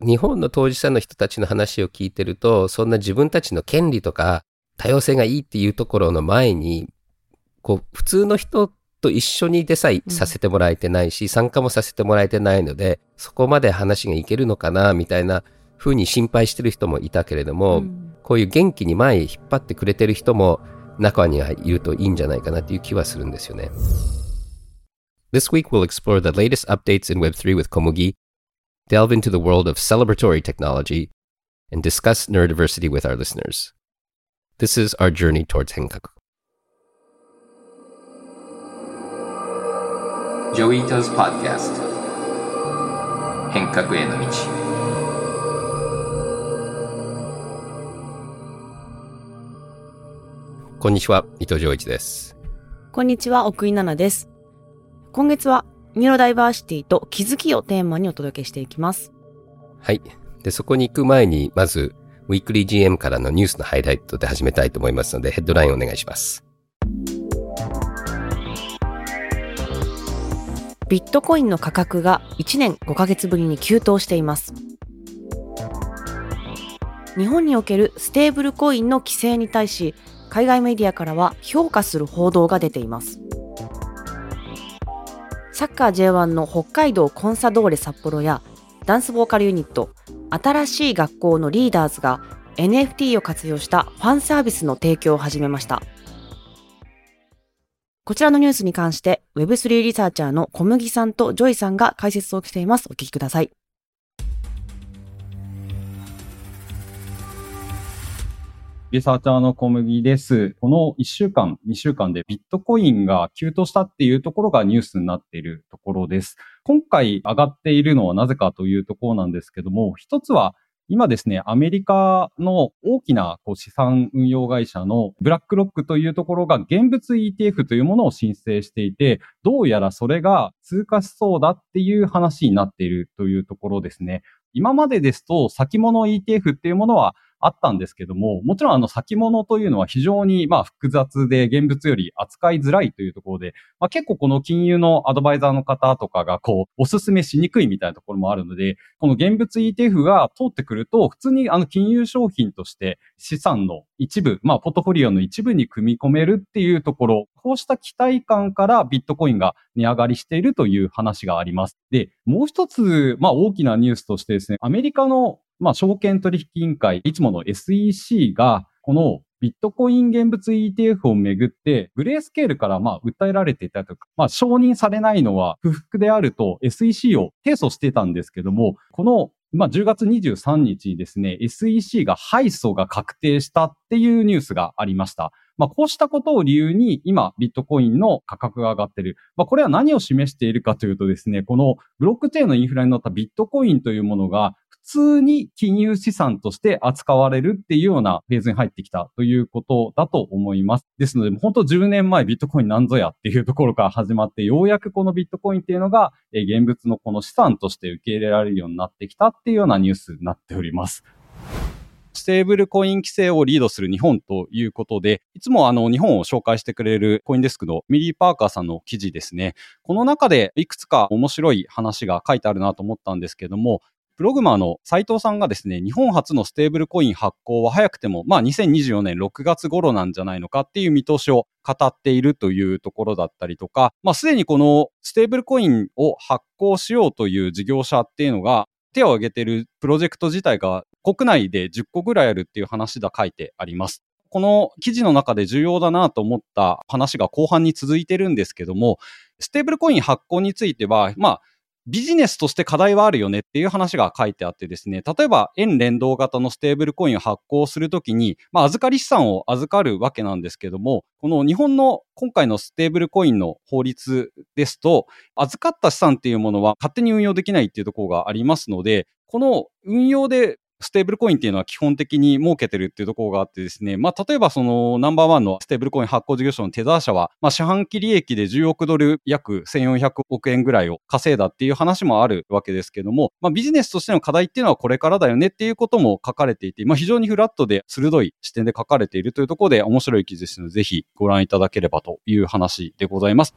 日本の当事者の人たちの話を聞いてると、そんな自分たちの権利とか多様性がいいっていうところの前に、こう、普通の人と一緒にでさえさせてもらえてないし、うん、参加もさせてもらえてないので、そこまで話がいけるのかな、みたいな風に心配してる人もいたけれども、うん、こういう元気に前へ引っ張ってくれてる人も中にはいるといいんじゃないかなっていう気はするんですよね。This week we'll explore the latest updates in Web3 with Komugi, delve into the world of celebratory technology, and discuss neurodiversity with our listeners. This is our journey towards Henkaku. Joita's Podcast 変革への道こんにちは、伊藤浄一です。こんにちは、奥井奈々です。今月は ニューロダイバーシティと気づきをテーマにお届けしていきます。はい。で、そこに行く前に、まず、ウィークリー GM からのニュースのハイライトで始めたいと思いますので、ヘッドラインお願いします。ビットコインの価格が1年5ヶ月ぶりに急騰しています。日本におけるステーブルコインの規制に対し、海外メディアからは評価する報道が出ています。サッカー J1 の北海道コンサドーレ札幌やダンスボーカルユニット新しい学校のリーダーズが NFT を活用したファンサービスの提供を始めました。こちらのニュースに関して Web3 リサーチャーの小麦さんとジョイさんが解説をしています。お聞きください。リサーチャーの小麦です。この1週間、2週間でビットコインが急騰したっていうところがニュースになっているところです。今回上がっているのはなぜかというところなんですけども、一つは今ですね、アメリカの大きなこう資産運用会社のブラックロックというところが現物 ETF というものを申請していて、どうやらそれが通過しそうだっていう話になっているというところですね。今までですと先物 ETF っていうものはあったんですけども、もちろんあの先物というのは非常にまあ複雑で現物より扱いづらいというところで、まあ、結構この金融のアドバイザーの方とかがこうおすすめしにくいみたいなところもあるので、この現物 ETF が通ってくると、普通にあの金融商品として資産の一部、まあポートフォリオの一部に組み込めるっていうところ、こうした期待感からビットコインが値上がりしているという話があります。で、もう一つ、まあ大きなニュースとしてですね、アメリカのまあ、証券取引委員会、いつもの SEC が、このビットコイン現物 ETF をめぐって、グレースケールからまあ訴えられていたとか、まあ承認されないのは不服であると SEC を提訴してたんですけども、このまあ、10月23日にですね、SEC が敗訴が確定したっていうニュースがありました。まあ、こうしたことを理由に今、ビットコインの価格が上がっている。まあ、これは何を示しているかというとですね、このブロックチェーンのインフラに乗ったビットコインというものが通に金融資産として扱われるっていうようなフェーズに入ってきたということだと思います。ですので、本当10年前ビットコインなんぞやっていうところから始まって、ようやくこのビットコインっていうのが、え現物のこの資産として受け入れられるようになってきたっていうようなニュースになっております。ステーブルコイン規制をリードする日本ということで、いつもあの日本を紹介してくれるコインデスクのミリー・パーカーさんの記事ですね。この中でいくつか面白い話が書いてあるなと思ったんですけども、プログマットの斉藤さんがですね、日本初のステーブルコイン発行は早くても、まあ2024年6月頃なんじゃないのかっていう見通しを語っているというところだったりとか、まあすでにこのステーブルコインを発行しようという事業者っていうのが手を挙げているプロジェクト自体が国内で10個ぐらいあるっていう話が書いてあります。この記事の中で重要だなと思った話が後半に続いてるんですけども、ステーブルコイン発行については、まあ、ビジネスとして課題はあるよねっていう話が書いてあってですね、例えば円連動型のステーブルコインを発行するときに、まあ、預かり資産を預かるわけなんですけども、この日本の今回のステーブルコインの法律ですと、預かった資産っていうものは勝手に運用できないっていうところがありますので、この運用でステーブルコインっていうのは基本的に設けてるっていうところがあってですね、まあ、例えばそのナンバーワンのステーブルコイン発行事業所のテザー社は、まあ、四半期利益で10億ドル約1400億円ぐらいを稼いだっていう話もあるわけですけども、まあ、ビジネスとしての課題っていうのはこれからだよねっていうことも書かれていて、まあ、非常にフラットで鋭い視点で書かれているというところで面白い記事ですので、ぜひご覧いただければという話でございます。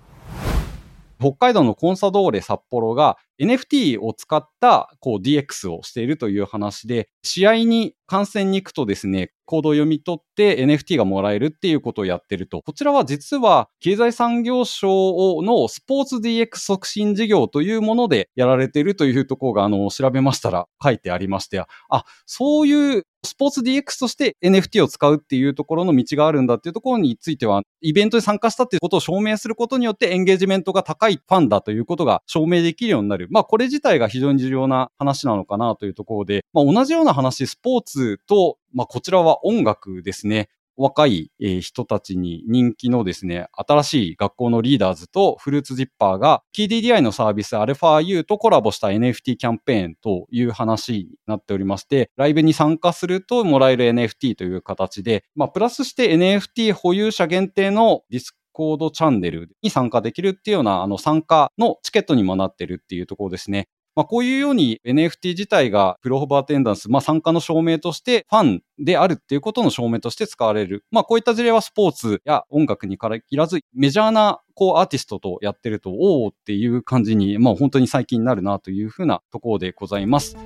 北海道のコンサドーレ札幌が NFT を使ったこう DX をしているという話で、試合に観戦に行くとですね、コードを読み取って NFT がもらえるっていうことをやってると、こちらは実は経済産業省のスポーツ DX 促進事業というものでやられているというところが、あの、調べましたら書いてありまして、あ、そういうスポーツ DX として NFT を使うっていうところの道があるんだっていうところについては、イベントに参加したっていうことを証明することによってエンゲージメントが高いファンだということが証明できるようになる。まあこれ自体が非常に重要な話なのかなというところで、まあ同じような話、スポーツと、まあこちらは音楽ですね。若いえ人たちに人気のですね、新しい学校のリーダーズとフルーツジッパーが KDDI のサービス αU とコラボした NFT キャンペーンという話になっておりまして、ライブに参加するともらえる NFT という形で、まあ、プラスして NFT 保有者限定のディスコードチャンネルに参加できるっていうような、あの、参加のチケットにもなってるっていうところですね。まあ、こういうように NFT 自体が proof of attendance、まあ、参加の証明としてファンであるっていうことの証明として使われる。まあ、こういった事例はスポーツや音楽に限らず、メジャーなこうアーティストとやってると、おおっていう感じに、まあ、本当に最近になるなというふうなところでございます。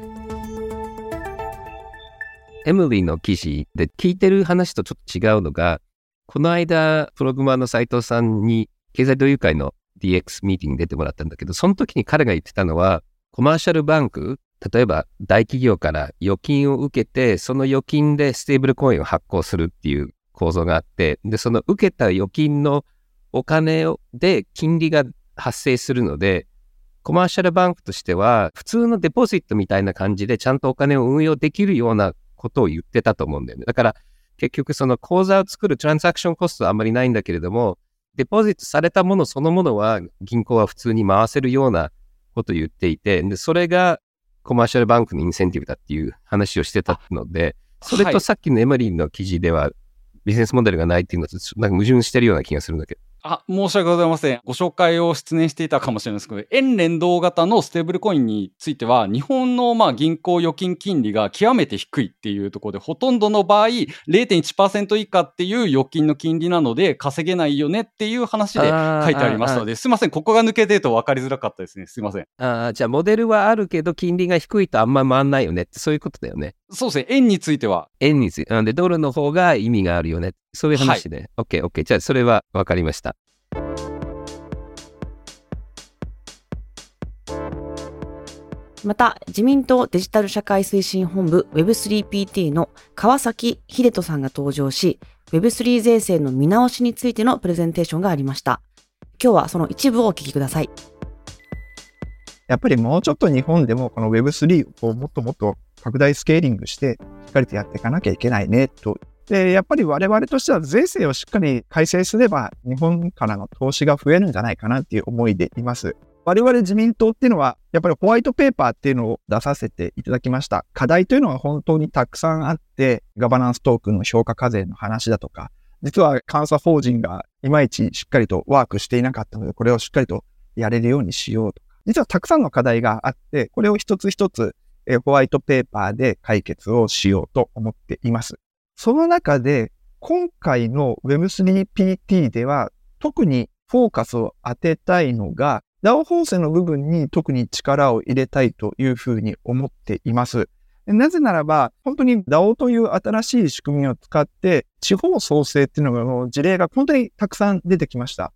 エムリーの記事で聞いてる話とちょっと違うのが、この間、プログマの斉藤さんに経済同友会の DX ミーティングに出てもらったんだけど、その時に彼が言ってたのは、コマーシャルバンク、例えば大企業から預金を受けて、その預金でステーブルコインを発行するっていう構造があって、で、その受けた預金のお金で金利が発生するので、コマーシャルバンクとしては、普通のデポジットみたいな感じでちゃんとお金を運用できるようなことを言ってたと思うんだよね。だから、結局その口座を作るトランザクションコストはあんまりないんだけれども、デポジットされたものそのものは銀行は普通に回せるようなことを言っていて、で、それがコマーシャルバンクのインセンティブだっていう話をしてたので、それとさっきのエマリーの記事では、ビジネスモデルがないっていうのと、なんか矛盾してるような気がするんだけど。あ、申し訳ございません。ご紹介を失念していたかもしれないですけど、円連動型のステーブルコインについては、日本のまあ銀行預金金利が極めて低いっていうところで、ほとんどの場合、0.1%以下っていう預金の金利なので、稼げないよねっていう話で書いてありますので、すいません。ここが抜けてると分かりづらかったですね。すいません。あじゃあ、モデルはあるけど、金利が低いとあんま回んないよねって、そういうことだよね。そうですね。円については。円について。なんで、ドルの方が意味があるよね。そういう話で。はい、OK、OK。じゃあ、それは分かりました。また、自民党デジタル社会推進本部 Web3PT の川崎秀人さんが登場し、Web3 税制の見直しについてのプレゼンテーションがありました。今日はその一部をお聞きください。やっぱりもうちょっと日本でもこの Web3 をもっともっと拡大スケーリングして、しっかりとやっていかなきゃいけないねと。で、やっぱり我々としては税制をしっかり改正すれば、日本からの投資が増えるんじゃないかなっていう思いでいます。我々自民党っていうのは、やっぱりホワイトペーパーっていうのを出させていただきました。課題というのは本当にたくさんあって、ガバナンストークンの評価課税の話だとか、実は監査法人がいまいちしっかりとワークしていなかったので、これをしっかりとやれるようにしようとか、実はたくさんの課題があって、これを一つ一つホワイトペーパーで解決をしようと思っています。その中で、今回の Web3PT では特にフォーカスを当てたいのが、DAO 法制の部分に特に力を入れたいというふうに思っています。なぜならば、本当に DAO という新しい仕組みを使って、地方創生っていうのが、事例が本当にたくさん出てきました。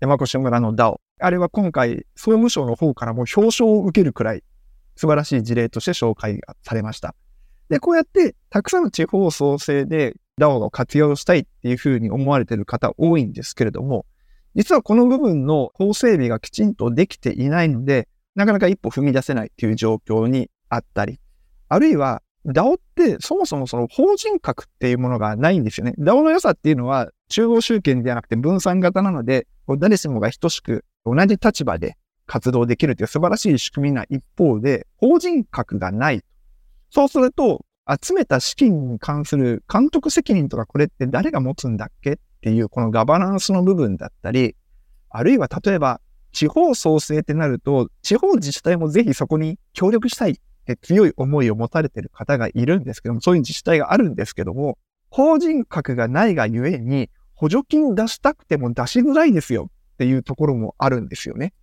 山越村の DAO。あれは今回、総務省の方からも表彰を受けるくらい、素晴らしい事例として紹介されました。で、こうやって、たくさんの地方創生で DAO を活用したいっていうふうに思われている方多いんですけれども、実はこの部分の法整備がきちんとできていないので、なかなか一歩踏み出せないっていう状況にあったり、あるいは DAO ってそもそもその法人格っていうものがないんですよね。DAO の良さっていうのは中央集権ではなくて分散型なので、誰しもが等しく同じ立場で活動できるという素晴らしい仕組みな一方で、法人格がない。そうすると、集めた資金に関する監督責任とかこれって誰が持つんだっけっていうこのガバナンスの部分だったり、あるいは例えば地方創生ってなると、地方自治体もぜひそこに協力したいって強い思いを持たれてる方がいるんですけども、そういう自治体があるんですけども、法人格がないがゆえに、補助金出したくても出しづらいですよっていうところもあるんですよね。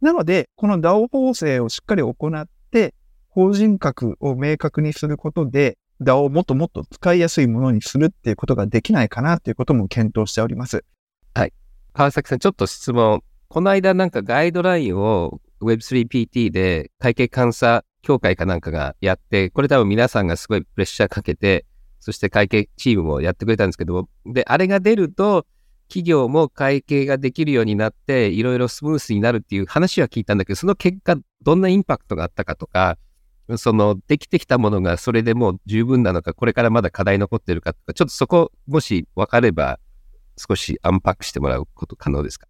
なので、この DAO 法制をしっかり行っ、法人格を明確にすることで、DAO をもっともっと使いやすいものにするっていうことができないかなっていうことも検討しております。はい。川崎さん、ちょっと質問。この間なんかガイドラインを Web3PT で会計監査協会かなんかがやって、これ多分皆さんがすごいプレッシャーかけて、そして会計チームもやってくれたんですけども、で、あれが出ると、企業も会計ができるようになって、いろいろスムースになるっていう話は聞いたんだけど、その結果、どんなインパクトがあったかとか、その、できてきたものがそれでもう十分なのか、これからまだ課題残ってるかとか、ちょっとそこ、もし分かれば、少しアンパックしてもらうこと可能ですか？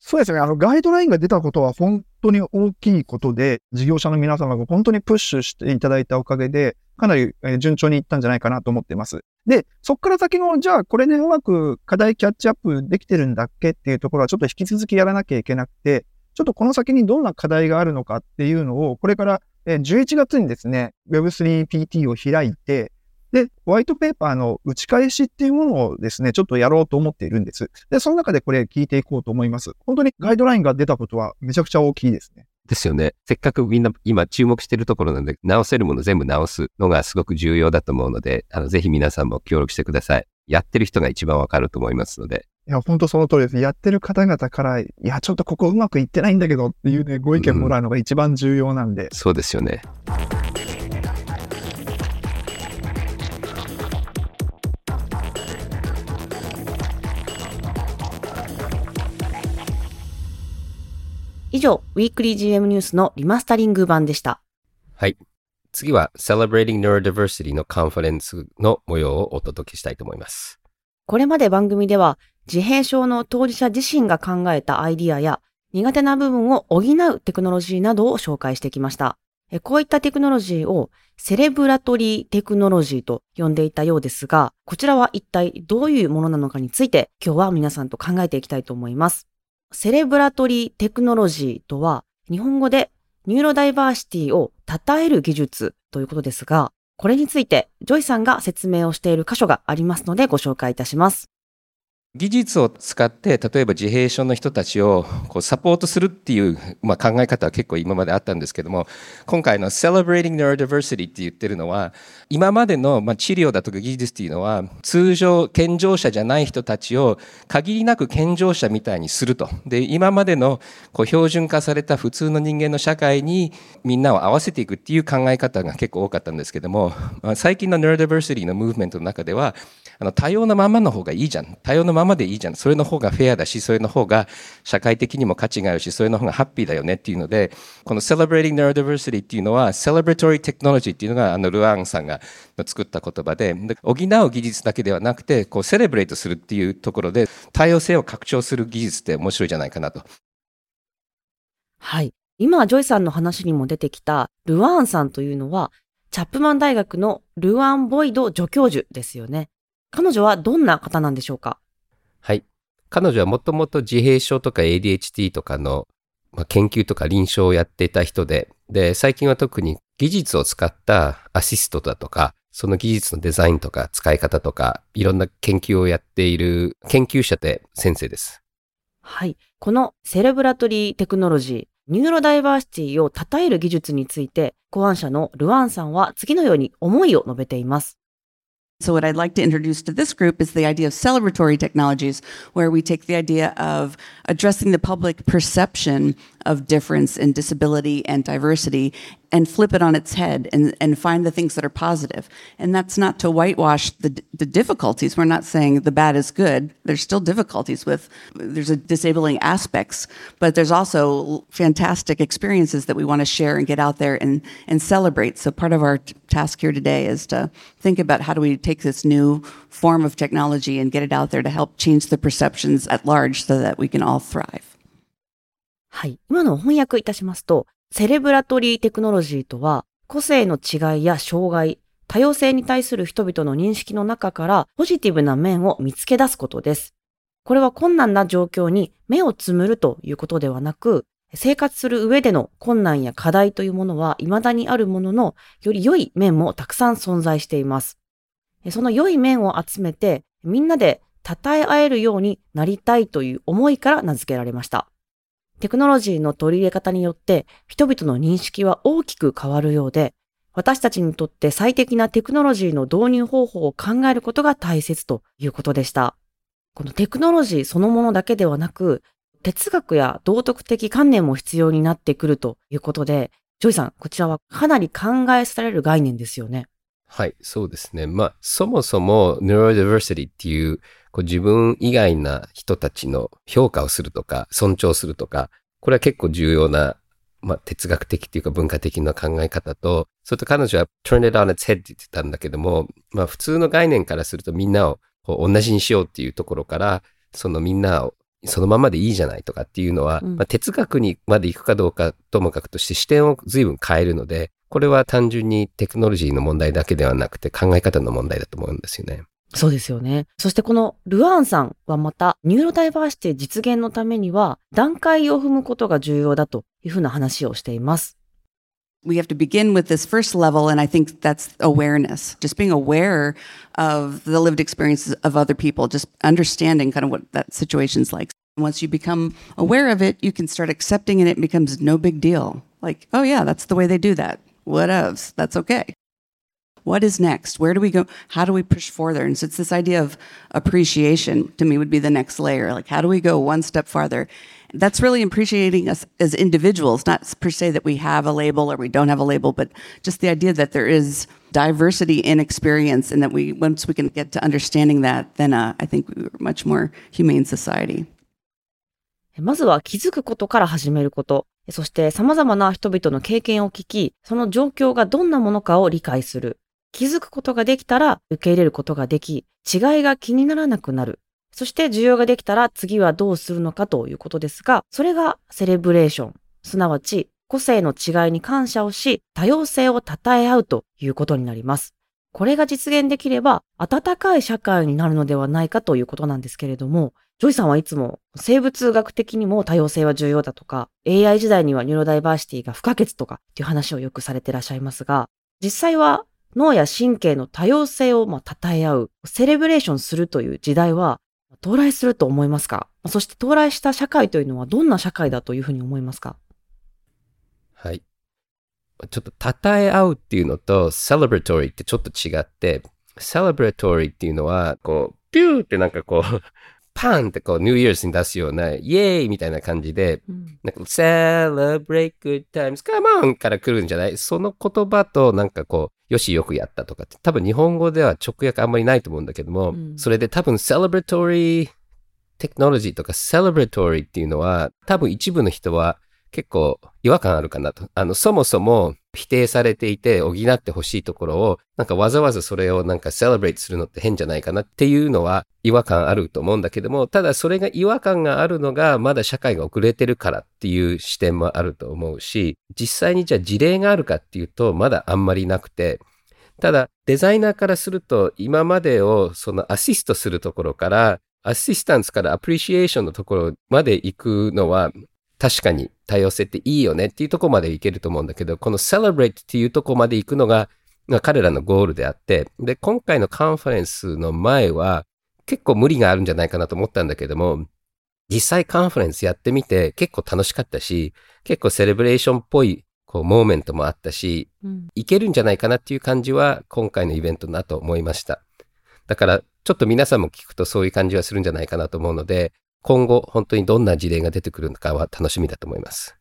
そうですね。あの、ガイドラインが出たことは本当に大きいことで、事業者の皆様が本当にプッシュしていただいたおかげで、かなり順調にいったんじゃないかなと思っています。で、そこから先の、じゃあこれでうまく課題キャッチアップできてるんだっけっていうところはちょっと引き続きやらなきゃいけなくて、ちょっとこの先にどんな課題があるのかっていうのを、これから11月にですね、Web3PT を開いて、で、ホワイトペーパーの打ち返しっていうものをですね、ちょっとやろうと思っているんです。で、その中でこれ聞いていこうと思います。本当にガイドラインが出たことはめちゃくちゃ大きいですね。ですよね。せっかくみんな今注目しているところなんで、直せるもの全部直すのがすごく重要だと思うので、あの、ぜひ皆さんも協力してください。やってる人が一番わかると思いますので。いや、本当その通りです。やってる方々から、いや、ちょっとここうまくいってないんだけどっていうね、ご意見もらうのが一番重要なんで。うん、そうですよね。以上、ウィークリー GM ニュースのリマスタリング版でした。はい。次は Celebrating Neurodiversity のカンファレンスの模様をお届けしたいと思います。これまで番組では自閉症の当事者自身が考えたアイディアや苦手な部分を補うテクノロジーなどを紹介してきました。こういったテクノロジーを Celebratory Technology と呼んでいたようですが、こちらは一体どういうものなのかについて今日は皆さんと考えていきたいと思います。 Celebratory Technology とは、日本語でニューロダイバーシティを称える技術ということですが、これについてジョイさんが説明をしている箇所がありますのでご紹介いたします。技術を使って例えば自閉症の人たちをこうサポートするっていう、まあ、考え方は結構今まであったんですけども今回の Celebrating Neurodiversity って言ってるのは今までの、まあ、治療だとか技術っていうのは通常健常者じゃない人たちを限りなく健常者みたいにすると。で今までのこう標準化された普通の人間の社会にみんなを合わせていくっていう考え方が結構多かったんですけども、まあ、最近の Neurodiversity のムーブメントの中ではあの多様なままの方がいいじゃん。多様なままでいいじゃんそれの方がフェアだしそれの方が社会的にも価値があるしそれの方がハッピーだよねっていうのでこの Celebrating Neurodiversity っていうのは Celebratory Technology っていうのがあのルアンさんが作った言葉で補う技術だけではなくてこうセレブレートするっていうところで多様性を拡張する技術って面白いじゃないかなと。はい今ジョイさんの話にも出てきたルアーンさんというのはチャップマン大学のルアン・ボイド助教授ですよね。彼女はどんな方なんでしょうか？はい。彼女はもともと自閉症とか ADHD とかの、まあ、研究とか臨床をやっていた人で、で、最近は特に技術を使ったアシストだとか、その技術のデザインとか使い方とか、いろんな研究をやっている研究者で先生です。はい。このセレブラトリーテクノロジー、ニューロダイバーシティを称える技術について、考案者のルアンさんは次のように思いを述べています。So, what I'd like to introduce to this group is the idea of celebratory technologies, where we take the idea of addressing the public perception of difference and disability and diversity and flip it on its head and, and find the things that are positive. And that's not to whitewash the, the difficulties. We're not saying the bad is good. There's still difficulties with, there's a disabling aspects, but there's also fantastic experiences that we want to share and get out there and, and celebrate. So part of our t- task here today is to think about how do we take this new form of technology and get it out there to help change the perceptions at large so that we can all thrive. はい。今の翻訳いたしますと、セレブラトリーテクノロジーとは、個性の違いや障害、多様性に対する人々の認識の中からポジティブな面を見つけ出すことです。これは困難な状況に目をつむるということではなく、生活する上での困難や課題というものは未だにあるものの、より良い面もたくさん存在しています。その良い面を集めて、みんなで称え合えるようになりたいという思いから名付けられました。テクノロジーの取り入れ方によって人々の認識は大きく変わるようで、私たちにとって最適なテクノロジーの導入方法を考えることが大切ということでした。このテクノロジーそのものだけではなく、哲学や道徳的観念も必要になってくるということで、ジョイさん、こちらはかなり考えさせられる概念ですよね。はい、そうですね。まあ、そもそも neurodiversity っていうこう自分以外な人たちの評価をするとか、尊重するとか、これは結構重要な、まあ、哲学的っていうか文化的な考え方と、それと彼女は turn it on its head って言ってたんだけども、まあ、普通の概念からするとみんなをこう同じにしようっていうところから、そのみんなをそのままでいいじゃないとかっていうのは、うんまあ、哲学にまで行くかどうかともかくとして視点を随分変えるので、これは単純にテクノロジーの問題だけではなくて考え方の問題だと思うんですよね。そうですよね。そしてこのルアーンさんはまたニューロダイバーシティ実現のためには段階を踏むことが重要だというふうな話をしています。we have to begin with this first level and i think that's awareness just being aware of the lived experiences of other people just understanding kind of what that situation's like once you become aware of it you can start accepting and it becomes no big deal like oh yeah that's the way they do that what else that's okay what is next where do we go how do we push further and so it's this idea of appreciation to me would be the next layer like how do we go one step farther that's really appreciating us as individuals, not per se that we have a label or we don't have a label, but just the idea that there is diversity in experience and that we, once we can get to understanding that, then uh, I think we're a much more humane society. まずは気づくことから始めること。そして様々な人々の経験を聞き、その状況がどんなものかを理解する。 気づくことができたら受け入れることができ、違いが気にならなくなる。そして需要ができたら次はどうするのかということですが、それがセレブレーション。すなわち個性の違いに感謝をし、多様性を称え合うということになります。これが実現できれば、温かい社会になるのではないかということなんですけれども、ジョイさんはいつも生物学的にも多様性は重要だとか、AI 時代にはニューロダイバーシティが不可欠とかっていう話をよくされていらっしゃいますが、実際は脳や神経の多様性をまあ称え合う、セレブレーションするという時代は到来すると思いますか？そして到来した社会というのはどんな社会だというふうに思いますか？はい。ちょっと称え合うっていうのと celebratory ってちょっと違って、celebratory っていうのは、こう、ピューってなんかこう、パンってこう、New Year's に出すような、イエーイみたいな感じで、なんか、celebrate good times, come on から来るんじゃない？その言葉となんかこう、よしよくやったとかって、多分日本語では直訳あんまりないと思うんだけども、うんそれで多分 celebratory technology とか celebratory っていうのは、多分一部の人は結構違和感あるかなと。あの、そもそも否定されていて補ってほしいところを、なんかわざわざそれをなんか celebrate するのって変じゃないかなっていうのは違和感あると思うんだけども、ただそれが違和感があるのがまだ社会が遅れてるからっていう視点もあると思うし、実際にじゃあ事例があるかっていうとまだあんまりなくて、ただデザイナーからすると今までをそのアシストするところからアシスタンスからアプリシエーションのところまで行くのは確かに多様性っていいよねっていうところまでいけると思うんだけど、この celebrate っていうところまで行くのがまあ彼らのゴールであって、で、今回のカンファレンスの前は結構無理があるんじゃないかなと思ったんだけども、実際カンファレンスやってみて結構楽しかったし、結構セレブレーションっぽいこうモーメントもあったし、うんいけるんじゃないかなっていう感じは今回のイベントだと思いました。だからちょっと皆さんも聞くとそういう感じはするんじゃないかなと思うので、今後本当にどんな事例が出てくるのかは楽しみだと思います。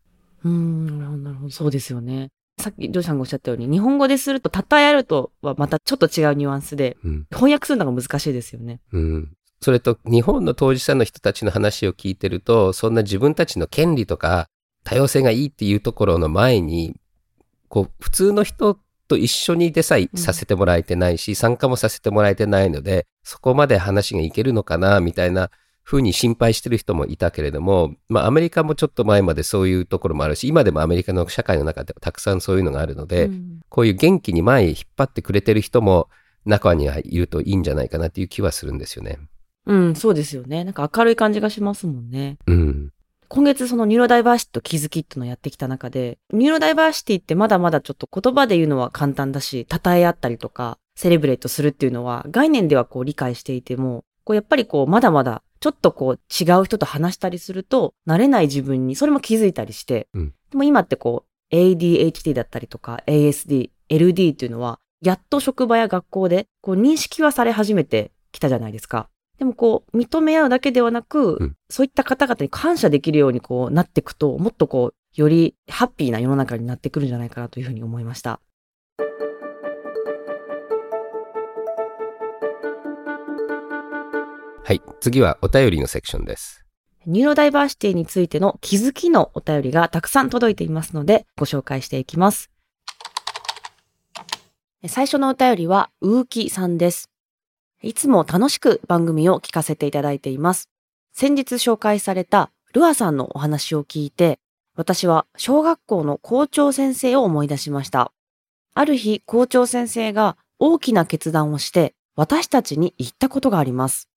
うーん、なるほど、なるほど。そうですよね。さっきジョイさんがおっしゃったように、日本語ですると、称え合うとはまたちょっと違うニュアンスで、うん。翻訳するのが難しいですよね。うん。それと日本の当事者の人たちの話を聞いてると、そんな自分たちの権利とか多様性がいいっていうところの前に、こう、普通の人と一緒にでさえさせてもらえてないし、参加もさせてもらえてないので、そこまで話がいけるのかな、みたいな風に心配してる人もいたけれども、まあアメリカもちょっと前までそういうところもあるし、今でもアメリカの社会の中ではたくさんそういうのがあるので、うんこういう元気に前へ引っ張ってくれてる人も中にはいるといいんじゃないかなっていう気はするんですよね。うん、そうですよね。なんか明るい感じがしますもんね。うん。今月そのニューロダイバーシティと気づきっていうのをやってきた中で、ニューロダイバーシティってまだまだちょっと言葉で言うのは簡単だし、称え合ったりとか、 celebrate するっていうのは概念ではこう理解していても、こうやっぱりこうまだまだちょっとこう違う人と話したりすると、慣れない自分にそれも気づいたりして、うんでも今ってこう、ADHD だったりとか ASD、LD っていうのは、やっと職場や学校でこう認識はされ始めてきたじゃないですか。でもこう、認め合うだけではなく、うんそういった方々に感謝できるようにこうなっていくと、もっとこう、よりハッピーな世の中になってくるんじゃないかなというふうに思いました。はい。次はお便りのセクションです。ニューロダイバーシティについての気づきのお便りがたくさん届いていますので、ご紹介していきます。最初のお便りは、ウーキさんです。いつも楽しく番組を聞かせていただいています。先日紹介されたルアさんのお話を聞いて、私は小学校の校長先生を思い出しました。ある日、校長先生が大きな決断をして、私たちに言ったことがあります。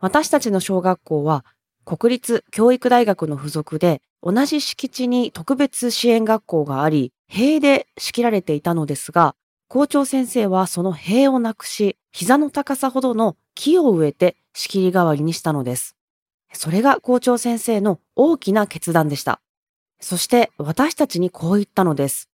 私たちの小学校は国立教育大学の付属で同じ敷地に特別支援学校があり、塀で仕切られていたのですが、校長先生はその塀をなくし、膝の高さほどの木を植えて仕切り代わりにしたのです。それが校長先生の大きな決断でした。そして私たちにこう言ったのです。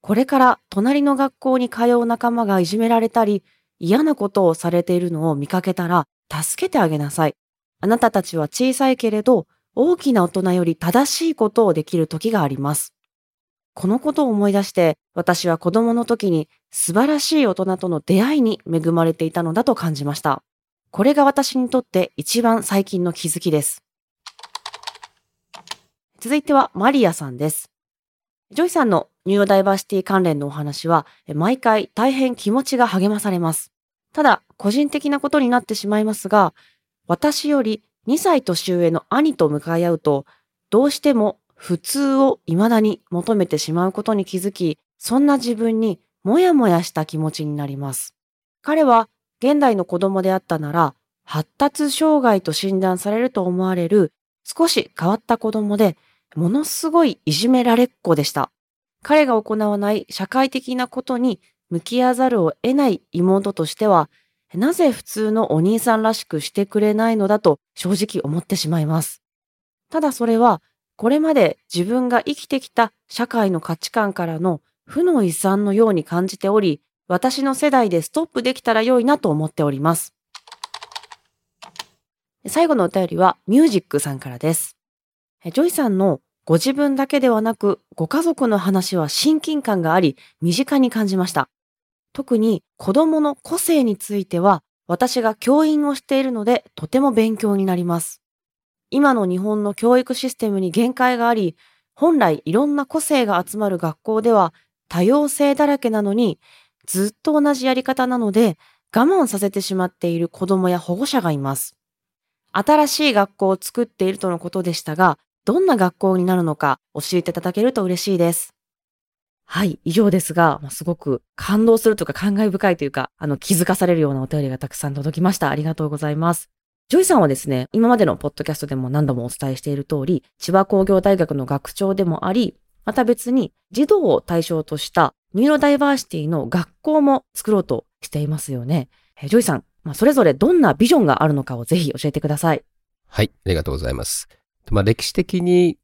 これから隣の学校に通う仲間がいじめられたり、嫌なことをされているのを見かけたら、助けてあげなさい。あなたたちは小さいけれど、大きな大人より正しいことをできる時があります。このことを思い出して、私は子供の時に素晴らしい大人との出会いに恵まれていたのだと感じました。これが私にとって一番最近の気づきです。続いてはマリアさんです。ジョイさんのニューロダイバーシティ関連のお話は、毎回大変気持ちが励まされます。ただ、個人的なことになってしまいますが、私より2歳年上の兄と向かい合うと、どうしても普通を未だに求めてしまうことに気づき、そんな自分にもやもやした気持ちになります。彼は現代の子供であったなら、発達障害と診断されると思われる少し変わった子供で、ものすごいいじめられっ子でした。彼が行わない社会的なことに向き合わざるを得ない妹としては、なぜ普通のお兄さんらしくしてくれないのだと正直思ってしまいます。ただそれは、これまで自分が生きてきた社会の価値観からの負の遺産のように感じており、私の世代でストップできたら良いなと思っております。最後のお便りはミュージックさんからです。ジョイさんのご自分だけではなくご家族の話は親近感があり身近に感じました。特に子供の個性については私が教員をしているのでとても勉強になります。今の日本の教育システムに限界があり、本来いろんな個性が集まる学校では多様性だらけなのにずっと同じやり方なので我慢させてしまっている子供や保護者がいます。新しい学校を作っているとのことでしたが、どんな学校になるのか教えていただけると嬉しいです。はい、以上ですが、ますごく感動するとか感慨深いというか、あの気づかされるようなお便りがたくさん届きました。ありがとうございます。ジョイさんはですね、今までのポッドキャストでも何度もお伝えしている通り、千葉工業大学の学長でもあり、また別に児童を対象としたニューロダイバーシティの学校も作ろうとしていますよね。えジョイさん、まあ、それぞれどんなビジョンがあるのかをぜひ教えてください。はい、ありがとうございます。まあ、歴史的に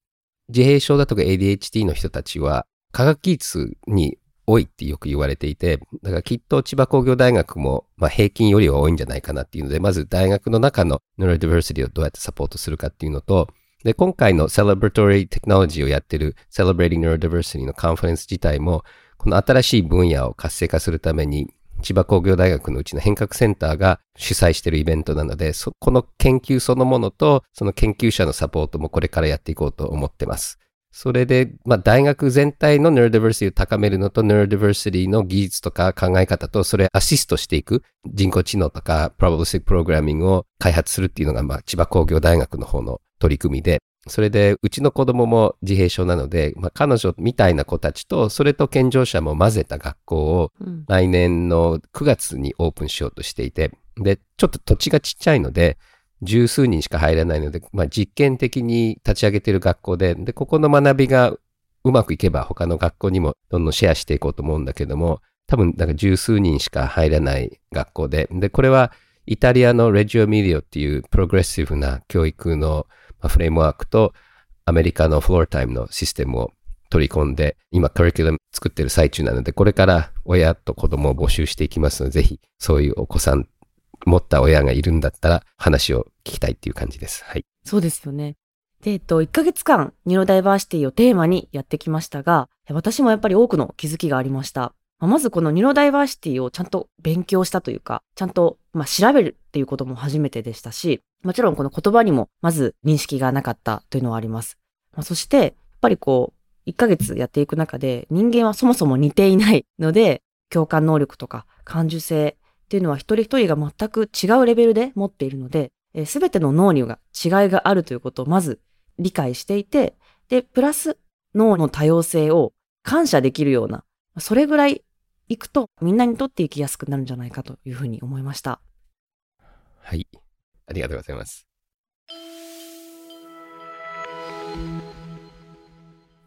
自閉症だとか ADHD の人たちは科学技術に多いってよく言われていて、だからきっと千葉工業大学も、まあ、平均よりは多いんじゃないかなっていうので、まず大学の中の Neurodiversity をどうやってサポートするかっていうのと、で、今回の Celebratory Technology をやってる Celebrating Neurodiversity のカンファレンス自体も、この新しい分野を活性化するために、千葉工業大学のうちの変革センターが主催しているイベントなので、そこの研究そのものと、その研究者のサポートもこれからやっていこうと思ってます。それで、まあ、大学全体の neurodiversity を高めるのと neurodiversity の技術とか考え方と、それアシストしていく人工知能とか probabilistic programming を開発するっていうのが、まあ、千葉工業大学の方の取り組みで、それで、うちの子供も自閉症なので、まあ、彼女みたいな子たちと、それと健常者も混ぜた学校をうん、来年の9月にオープンしようとしていて、で、ちょっと土地がちっちゃいので、十数人しか入れないので、まあ、実験的に立ち上げている学校で、で、ここの学びがうまくいけば他の学校にもどんどんシェアしていこうと思うんだけども、多分、なんか十数人しか入れない学校で、で、これはイタリアのレッジョ・エミリアっていうプログレッシブな教育のフレームワークとアメリカのフロアタイムのシステムを取り込んで、今カリキュラム作ってる最中なので、これから親と子供を募集していきますので、ぜひそういうお子さん持った親がいるんだったら話を聞きたいっていう感じです。はい。そうですよね。で、えっと、1ヶ月間、ニューロダイバーシティをテーマにやってきましたが、私もやっぱり多くの気づきがありました。まずこのニューロダイバーシティをちゃんと勉強したというか、ちゃんと、まあ、調べるっていうことも初めてでしたし、もちろんこの言葉にもまず認識がなかったというのはあります。まあ、そして、やっぱりこう、1ヶ月やっていく中で人間はそもそも似ていないので、共感能力とか感受性っていうのは一人一人が全く違うレベルで持っているので、す、べ、ての脳には違いがあるということをまず理解していて、で、プラス脳の多様性を感謝できるような、それぐらいいくとみんなにとって生きやすくなるんじゃないかというふうに思いました。はい。ありがとうございます。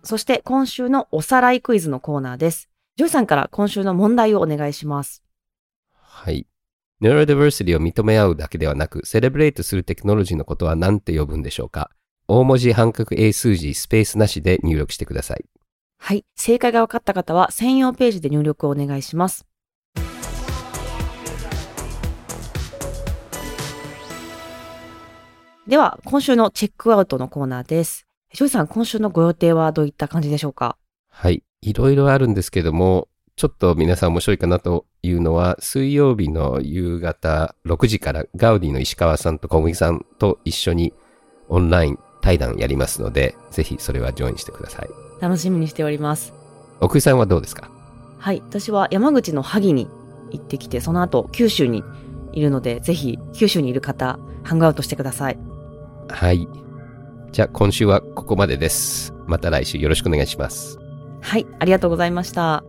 そして今週のおさらいクイズのコーナーです。ジョイさんから今週の問題をお願いします。はい。 Neurodiversity を認め合うだけではなく、 celebrate するテクノロジーのことは何て呼ぶんでしょうか？大文字半角英数字スペースなしで入力してください。はい。正解が分かった方は専用ページで入力をお願いします。では、今週のチェックアウトのコーナーです。ジョイさん、今週のご予定はどういった感じでしょうか？はい。いろいろあるんですけども、ちょっと皆さん面白いかなというのは、水曜日の夕方6時からガウディの石川さんと小麦さんと一緒にオンライン対談やりますので、ぜひそれはジョインしてください。楽しみにしております。奥井さんはどうですか？はい。私は山口の萩に行ってきて、その後九州にいるので、ぜひ九州にいる方、ハングアウトしてください。はい。じゃあ今週はここまでです。また来週よろしくお願いします。はい、ありがとうございました。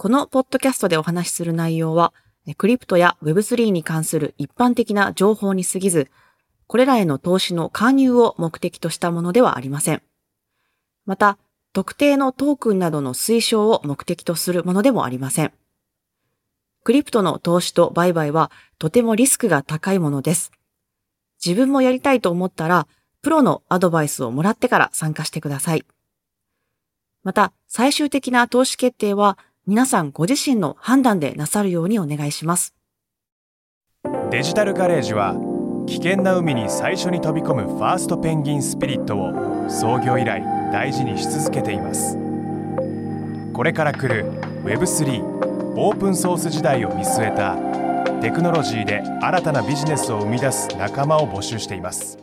このポッドキャストでお話しする内容は、クリプトや Web3 に関する一般的な情報に過ぎず、これらへの投資の勧誘を目的としたものではありません。また、特定のトークンなどの推奨を目的とするものでもありません。クリプトの投資と売買はとてもリスクが高いものです。自分もやりたいと思ったら、プロのアドバイスをもらってから参加してください。また、最終的な投資決定は皆さんご自身の判断でなさるようにお願いします。デジタルガレージは危険な海に最初に飛び込むファーストペンギンスピリットを創業以来大事にし続けています。これから来る Web3 オープンソース時代を見据えたテクノロジーで新たなビジネスを生み出す仲間を募集しています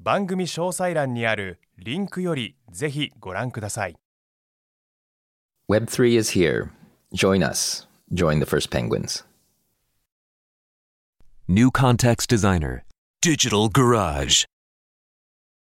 番組詳細欄にあるリンクよりぜひご覧ください Web3 is here. Join us. Join the first penguins. New Context Designer Digital Garage